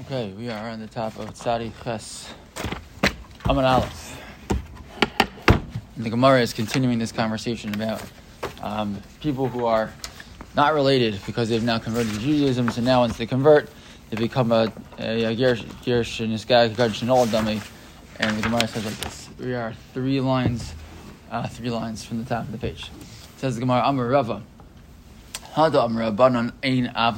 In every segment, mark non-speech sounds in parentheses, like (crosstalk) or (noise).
Okay, we are on the top of Tzadi Ches Amar Aleph. And the Gemara is continuing this conversation about um, people who are not related because they've now converted to Judaism. So now, once they convert, they become a, a, a Gersh and Iskag Gadsh dummy. And the Gemara says like this: We are three lines, uh, three lines from the top of the page. It says the Gemara Amar Rava. Hada Amar Rabbanon Ein Av.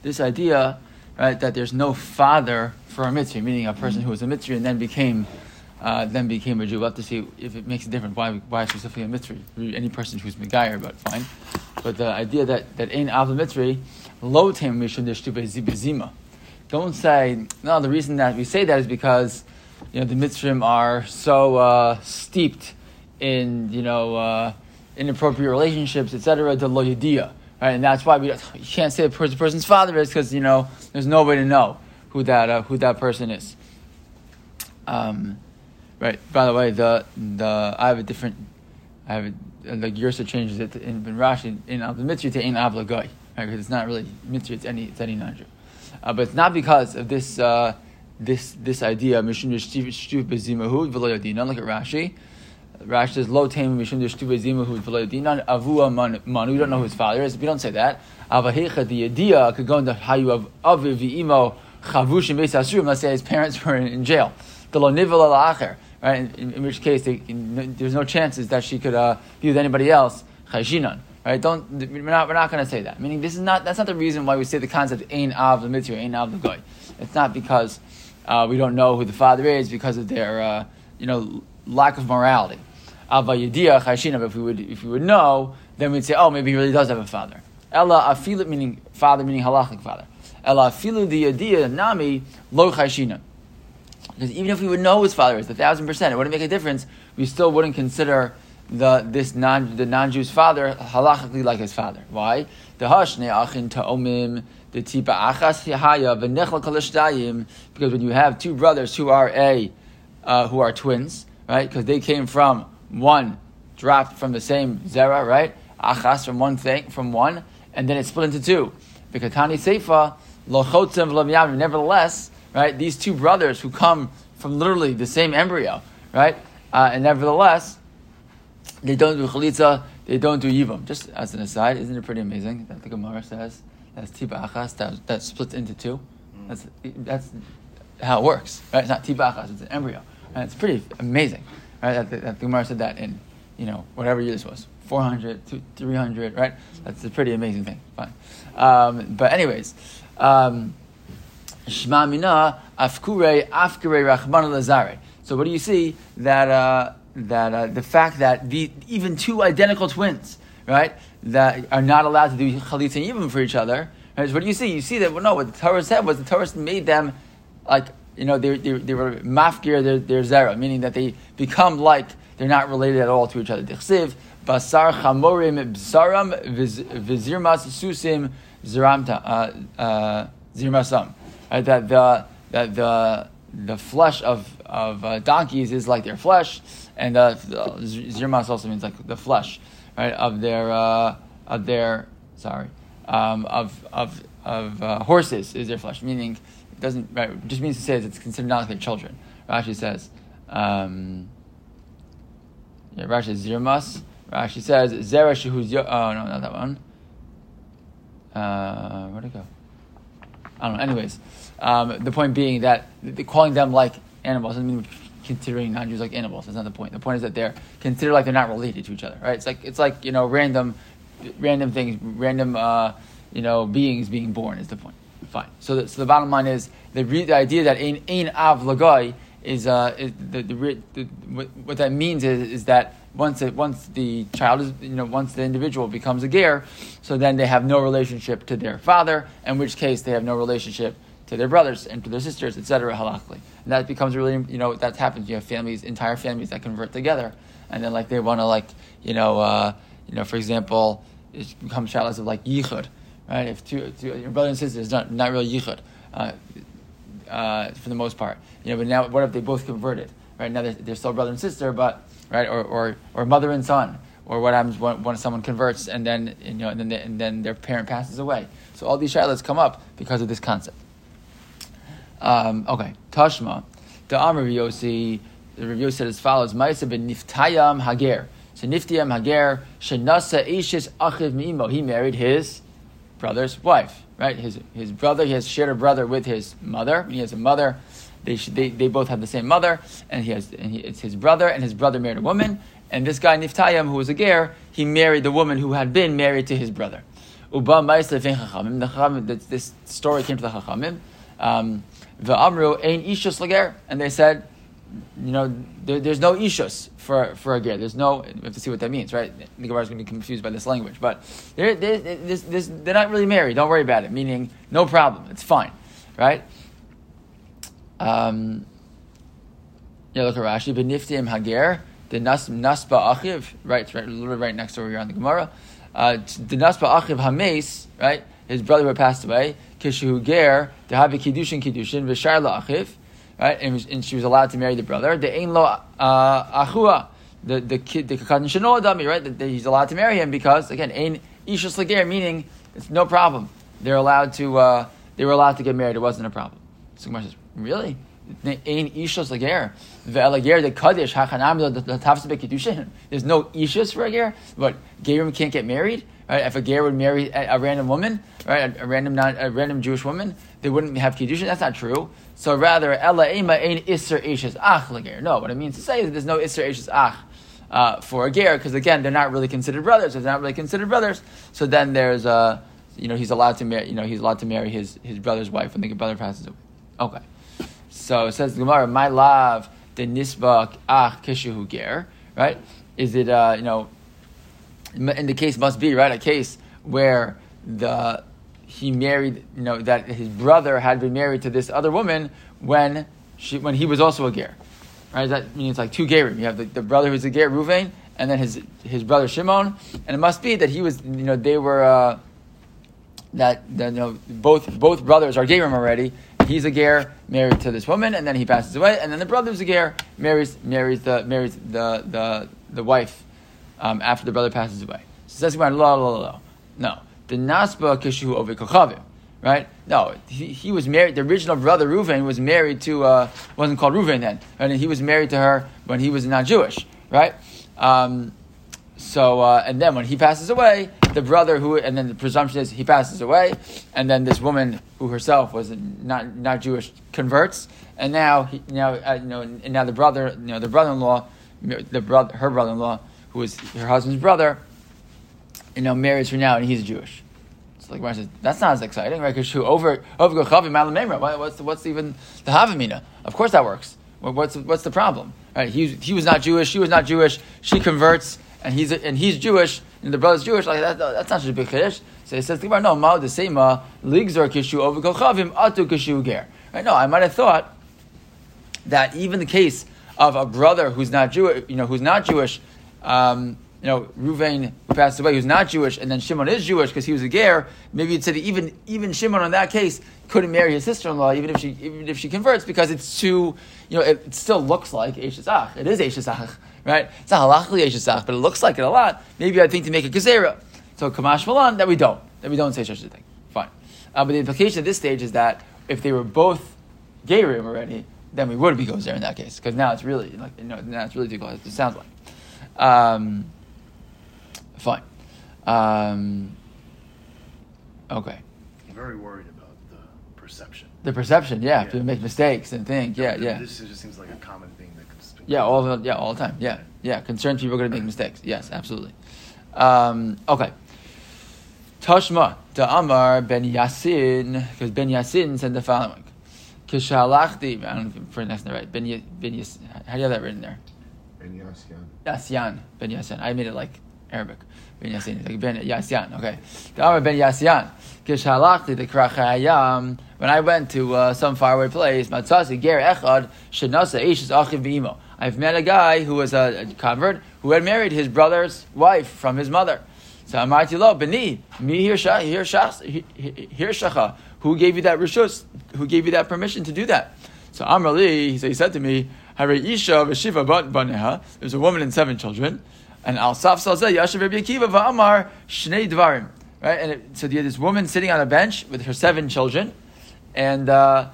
This idea right? That there's no father for a Mitzri, meaning a person who was a Mitzri and then became uh, then became a Jew. We'll have to see if it makes a difference. Why, why specifically a Mitzri? Any person who's megayer, but fine. But the idea that that ain't avla Mitzri, lo tem zima. Don't say no. The reason that we say that is because you know the mitzvahs are so uh, steeped in you know uh, inappropriate relationships, etc. To lo yediyah right? And that's why we you can't say the person's father is because you know there's nobody to know who that uh, who that person is. Um, right. By the way, the the I have a different. I have a, the Yersa changes it in, in Rashi in Al Mitzri to Ein Avla Goy, right? Because it's not really Mitzri, it's any it's any non-Jew. Uh, but it's not because of this uh, this this idea. Mishum. Look at Rashi. Rashi says, Lo Taim Mishum Yishtiv Bezimahu V'Lo Yadina. Avua Manu. We don't know who his father is. We don't say that. Avahecha the idea could go into you have Aviv V'Imo Chavush and Beis Let's say his parents (laughs) were in, jail. The Lo Nivel Alacher right? In, in, which case, they, in, there's no chances that she could uh, be with anybody else. Chayishinan, right? Don't we're not we're not going to say that. Meaning, this is not that's not the reason why we say the concept ain av the Mitzri, ain av the goy. It's not because uh, we don't know who the father is because of their uh, you know lack of morality. If we would if we would know, then we'd say, oh, maybe he really does have a father. Ella afilut meaning father meaning halachic father. Ella afilu the yadiyah nami lo chayishina. Because even if we would know his father is, a thousand percent, it wouldn't make a difference. We still wouldn't consider the this non the non Jew's father halachically like his father. Why? The hashne achin ta'omim the tipa achas haya v'nechla kalashdayim. Because when you have two brothers who are a uh, who are twins, right? Because they came from one dropped from the same zera, right? Achas from one thing from one, and then it split into two. Because Tani Seifa lochotzim Nevertheless right? These two brothers who come from literally the same embryo, right? Uh, and nevertheless, they don't do chalitza, they don't do yivam. Just as an aside, isn't it pretty amazing that the Gemara says that's tiba achas that, that splits into two? That's that's how it works, right? It's not tiba achas, it's an embryo, and it's pretty amazing, right? That, that, the Gemara said that in you know whatever year this was, 400, 300, right? That's a pretty amazing thing. Fine, um, but anyways. Um, Shma mina afkure afkure rachman lazare. So what do you see that uh, that uh, the fact that the even two identical twins, right, that are not allowed to do chalitza even for each other. Right? So what do you see? You see that well, no, what the Torah said was the Torah made them like you know they, they, they were their zera, meaning that they become like they're not related at all to each other. Dichsiv basar chamorim vizirmas susim ziramta uh, uh, zirmasam that the that the the flesh of of uh, donkeys is like their flesh, and uh, zirmas also means like the flesh, right, of their uh, of their sorry, um, of of of uh, horses is their flesh. Meaning, doesn't right, just means to say it's considered not like children. Rashi says, um, yeah, Rashi zirmas. Rashi says zera shehu's. Oh no, not that one. Uh, where'd it go? I don't know. Anyways, um, the point being that calling them like animals doesn't mean considering non-Jews like animals. That's not the point. The point is that they're considered like they're not related to each other, right? It's like it's like you know random, random things, random uh, you know beings being born is the point. Fine. So the, so the bottom line is the, the idea that in in av lagai is, uh, is the, the, the, what that means is, is that once it, once the child is you know once the individual becomes a ger, so then they have no relationship to their father, in which case they have no relationship to their brothers and to their sisters, etc. Halachically, and that becomes really you know that happens. You have families, entire families that convert together, and then like they want to like you know uh, you know for example, it becomes childless of like yichud, right? If two, two your brother and sister is not not really yichud. Uh, uh, for the most part, you know. But now, what if they both converted? Right now, they're, they're still brother and sister, but right, or, or, or mother and son, or what happens when, when someone converts and then you know and then, they, and then their parent passes away. So all these shilas come up because of this concept. Um, okay, Tashma. The Amr Yosi, the review said as follows: Ma'isa ben Niftayam Hager. So Niftayam Hager Shenasa Ishis Achiv Mimo. He married his brother's wife, right? His his brother. He has shared a brother with his mother. He has a mother. They, they, they both have the same mother, and he has and he, it's his brother, and his brother married a woman, and this guy Niftayam, who was a ger, he married the woman who had been married to his brother. This story came to the Chachamim. Um, and they said, you know, there, there's no ishus for for a ger. There's no. We have to see what that means, right? The Gemara is going to be confused by this language, but they're they're, they're, not really married. Don't worry about it. Meaning, no problem. It's fine, right? Um, yeah, look at Rashi. Beniftim hager the nas, nasba achiv, right? right, literally right next over here on the Gemara. Uh, the nasba achiv hames, right? His brother passed away. Kishu ger the habi kiddushin kiddushin v'shar achiv, right? And, and, she was allowed to marry the brother. The ein lo uh, achua, the the kid the kakadin adami, right? That he's allowed to marry him because again ishus lager, meaning it's no problem. They're allowed to. Uh, they were allowed to get married. It wasn't a problem. So Gemara says, really? Ein ishos lager. Ve'elager the kaddish hachanam the tafs kiddushin. There's no ishos for a but gerim can't get married. Right? If a ger would marry a, a random woman, right, a, a, random not a random Jewish woman, they wouldn't have kiddushin. That's not true. So rather, ella ema ein iser ishos ach lager. No, what it means to say is there's no iser ishos ach. Uh, for a ger, because again, they're not really considered brothers. They're not really considered brothers. So then there's a, uh, you know, he's allowed to marry. You know, he's allowed to marry his, his brother's wife when the brother passes away. Okay. So it says Gemara, my love, the nisbak ach kishu ger, right? Is it, uh, you know, in the case must be, right, a case where the he married, you know, that his brother had been married to this other woman when she when he was also a ger. Right? That means like two gerim. You have the, the brother who's a ger, Ruvain, and then his his brother Shimon, and it must be that he was, you know, they were uh, that, that you know both both brothers are gerim already, he's a ger married to this woman, and then he passes away, and then the brother's a ger marries marries the marries the the, the wife um, after the brother passes away. So says la la la la. No, the nasba kishu over kochavim. Right? No, he, he was married. The original brother Reuven was married to uh, wasn't called Reuven then? And he was married to her when he was not Jewish, right? Um, so uh, and then when he passes away, the brother who and then the presumption is he passes away, and then this woman who herself was not not Jewish converts, and now he, now uh, you know and now the brother you know the brother-in-law, the brother her brother-in-law who is her husband's brother, you know marries her now and he's Jewish. So like says, that's not as exciting, right? Because over over what's the, what's even the havamina? Of course that works. What's what's the problem? Right? He he was not Jewish. She was not Jewish. She converts and he's and he's Jewish, and the brother's Jewish, like that, that's not such a big chiddush. So he says, no, ma the same ligzor kishu over kochavim atu kishu ger. Right? No, I might have thought that even the case of a brother who's not Jewish, you know, who's not Jewish, um, you know, Ruvain passed away, who's not Jewish, and then Shimon is Jewish because he was a ger. Maybe you'd say that even even Shimon in that case couldn't marry his sister-in-law, even if she even if she converts, because it's too, you know, it, it still looks like Eshesach. It is Eshesach right? It's not halachically yeshasach, but it looks like it a lot. Maybe I think to make a gezerah. So kamash malan that we don't, that we don't say such a thing. Fine. Uh, but the implication at this stage is that if they were both gerim already, then we would be gozer in that case because now it's really like you know now it's really close. It sounds like. Um, fine. Um, okay. I'm very worried about the perception. The perception, yeah, yeah. to make mistakes and think, yeah, yeah. This just seems like a common thing that yeah, all the yeah, all the time. Yeah, yeah. Concerned people are going to make mistakes. Yes, absolutely. Um, okay. Tashma to Amar ben Yasin, because ben Yasin said the following: Kishalachti. I don't know if I'm pronouncing it right. Ben, ben Yas, How do you have that written there? Ben. Ben Yasyan. I made it like Arabic. Ben Yasin. Like Ben. Okay. The ben. Kishalachti the Krachayam. When I went to uh, some faraway place. I've met a guy who was a, convert who had married his brother's wife from his mother. So Amarti Lo, Beni, mi Hirshacha, who gave you that rishus? Who gave you that permission to do that? So Amrali, so he said to me, There's a woman and seven children, and Al Saf Salzeh Yashav Rabbi Akiva v'amar shnei dvarim. Right, and it, so you had this woman sitting on a bench with her seven children, and uh,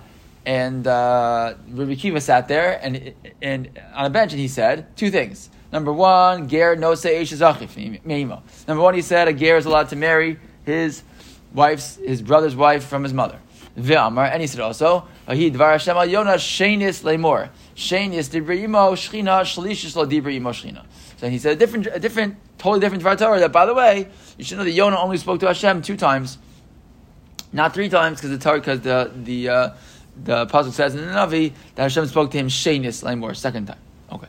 and uh, Rabbi sat there and and on a bench, and he said two things. Number one, ger no se meimo. Number one, he said a ger is allowed to marry his wife's his brother's wife from his mother. Ve'amar, and he said also, ahi dvar Hashem al yona shenis lemor. Shenis dibri imo shchina shlishis lo. So he said a different, a different, totally different Torah. That by the way, you should know that Yonah only spoke to Hashem two times, not three times, because the Torah, because the the uh, the pasuk says in the Navi that Hashem spoke to him shenis lemor second time. Okay.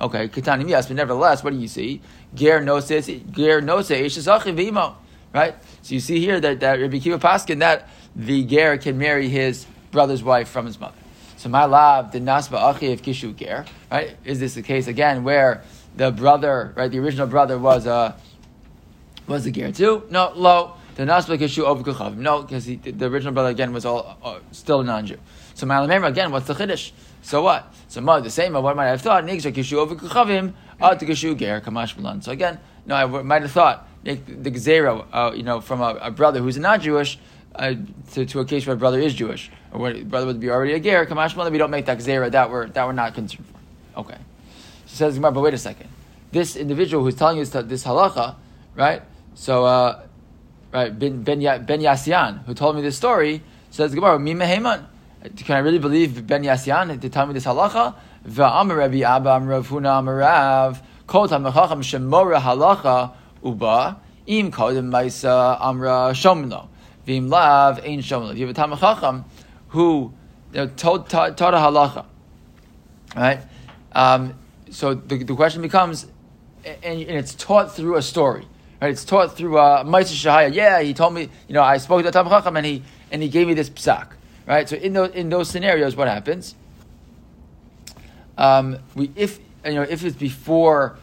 Okay, Ketanim, yes, but nevertheless, what do you see? Ger no says ger no says v'imo. Right? So you see here that, that Rabbi Kiva Paskin that the ger can marry his brother's wife from his mother. So my love, the nasba achi of kishu ger, right? Is this the case again where the brother, right, the original brother was a was a ger too? No, lo. The nasba kishu over. No, because the original brother again was all uh, still a non-Jew. So my again, what's the chiddush? So what? So the same. What might I have thought? Nigsha kishu over kuchavim, to kishu ger kamash malan. So again, no, I might have thought the gzera, uh, you know, from a, a, brother who's not Jewish. Uh, to, to a case where brother is Jewish, or where brother would be already a ger, kamash malan, we don't make that gzera that we're that we're not concerned for. Okay, so says but wait a second. This individual who's telling us this halacha, right? So, uh, right, Ben Ben, ben Yasian, who told me this story, says Gemara, can I really believe Ben Yasyan to tell me this halacha? Va'amar Rabbi Abba Rav Huna Amarav Kol Tamachacham Shemora Halacha Uba Im Kodim Maisa Amra Shomlo Vim Lav Ein Shomlo. You have a Tamachacham who you know, taught, taught, a halacha, right? Um, so the, the question becomes, and, and, it's taught through a story, right? It's taught through a uh, Shahaya. Yeah, he told me, you know, I spoke to the Tamachacham and he and he gave me this psak. Right? So in those, in those scenarios, what happens? Um, we, if, you know, if it's before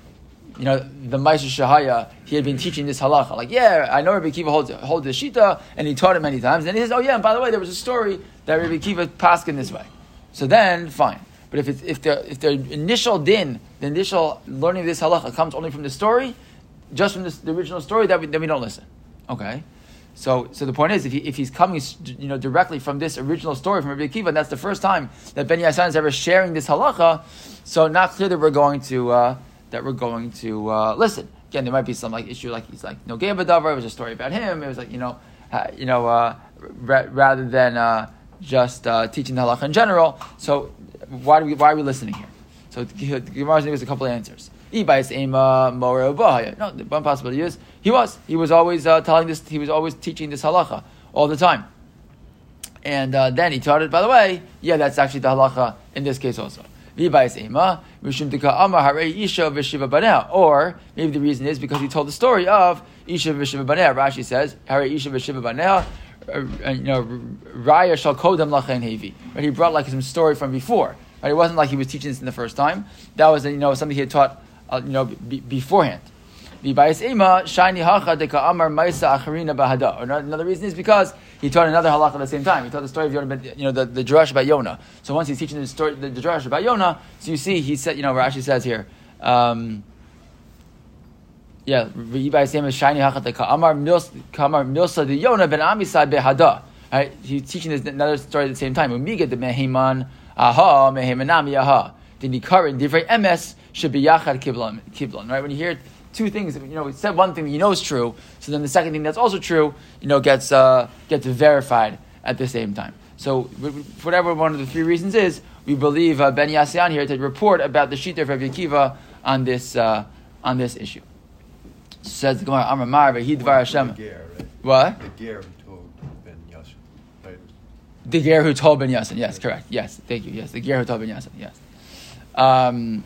you know, the Maisha Shahaya, he had been teaching this halacha. Like, yeah, I know Rabbi Kiva holds, holds the Shita, and he taught it many times. And he says, oh yeah, and by the way, there was a story that Rabbi Kiva passed in this way. So then, fine. But if, it's, if, the, if the initial din, the initial learning of this halacha comes only from the story, just from the original story, that we, then we don't listen. Okay? So, so the point is, if, he, if he's coming, you know, directly from this original story from Rabbi Akiva, and that's the first time that Ben Yasan is ever sharing this halacha, so not clear that we're going to uh, that we're going to uh, listen. Again, there might be some like issue, like he's like no Gabadavar. It was a story about him. It was like you know, uh, you know, uh, ra- rather than uh, just uh, teaching the halacha in general. So why do we why are we listening here? So the Gemara gives a couple of answers. No, one possibility is he was. He was always uh, telling this. He was always teaching this halacha all the time. And then he taught it. By the way, yeah, that's actually the halacha in this case also. Or maybe the reason is because he told the story of Isha baneh. Rashi says, Hare Isha v'shiva baneh. Uh, you know, Raya shall kodem lachen hevi. Right? He brought like some story from before. Right? It wasn't like he was teaching this in the first time. That was you know something he had taught uh, you know b- beforehand. Another reason is because he taught another halacha at the same time. He taught the story of Yonah, you know, the, the about Yonah. So once he's teaching the story, the, the about Yonah, so you see, he said, you know, Rashi says here, um, yeah, shiny Amar Milsa the Yonah ben Amisai behada. Right, he's teaching another story at the same time. Umiga the mehiman aha mehimanami aha. The nikar divrei emes should be yachad kiblon. Right, when you hear two things. You know, we said one thing that you know is true, so then the second thing that's also true, you know, gets uh, gets verified at the same time. So whatever one of the three reasons is, we believe uh, Ben Yasian here to report about the shita of Rabbi Akiva on this uh, on this issue. Says the Gemara, Amar Mar Dvar Hashem. What? The ger who told Ben Yasin. The ger who told Ben Yasin. Yes, correct. Yes, thank you. Yes, the ger who told Ben Yasin. Yes. Um,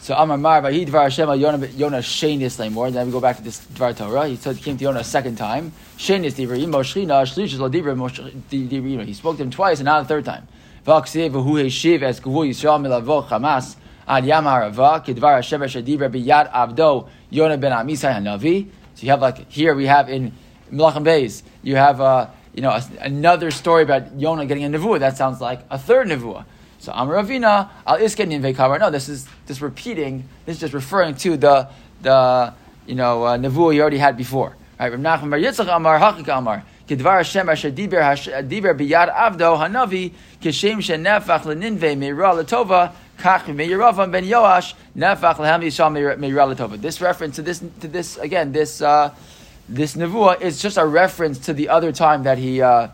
so Amar Mar Vahi Dvar Hashem Yonah Yonah Shenis Lemor. Then we go back to this Dvar Torah. He said he came to Yonah a second time. Shenis Divrim Moshchina Shlish Lo Divrim He spoke to him twice and not a third time. V'aksiv V'hu Heshiv Es Gvu Yisrael Milavo Chamas Ad Yam Harava Kedvar Hashem Shadibra Biyad Avdo Yonah Ben Amisai Hanavi. So you have like here we have in Melachim Beis you have uh, you know another story about Yonah getting a nevuah. That sounds like a third nevuah. So Amravina al isken yin vekavar. No, this is just repeating. This is just referring to the the you know uh, nevuah he already had before. Right? Reb Nachman bar Yitzchak Amar Hakik Amar Kedvar Hashem Asher Diber uh, Diber Biyad Avdo Hanavi Kishem Shenefach LeNinve Meira LeTova Kach Meiravam Ben Yoash Nefach lehem Yishal Meira LeTova. This reference to this to this again this uh, this nevuah is just a reference to the other time that he uh,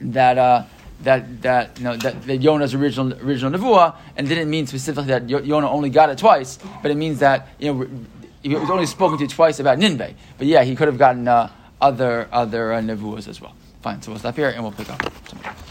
that. Uh, that that you know that, that Yonah's original original nevuah, and didn't mean specifically that Yo- Yonah only got it twice, but it means that you know he was only spoken to twice about Ninveh. But yeah, he could have gotten uh, other other uh, nevuahs as well. Fine, so we'll stop here and we'll pick up.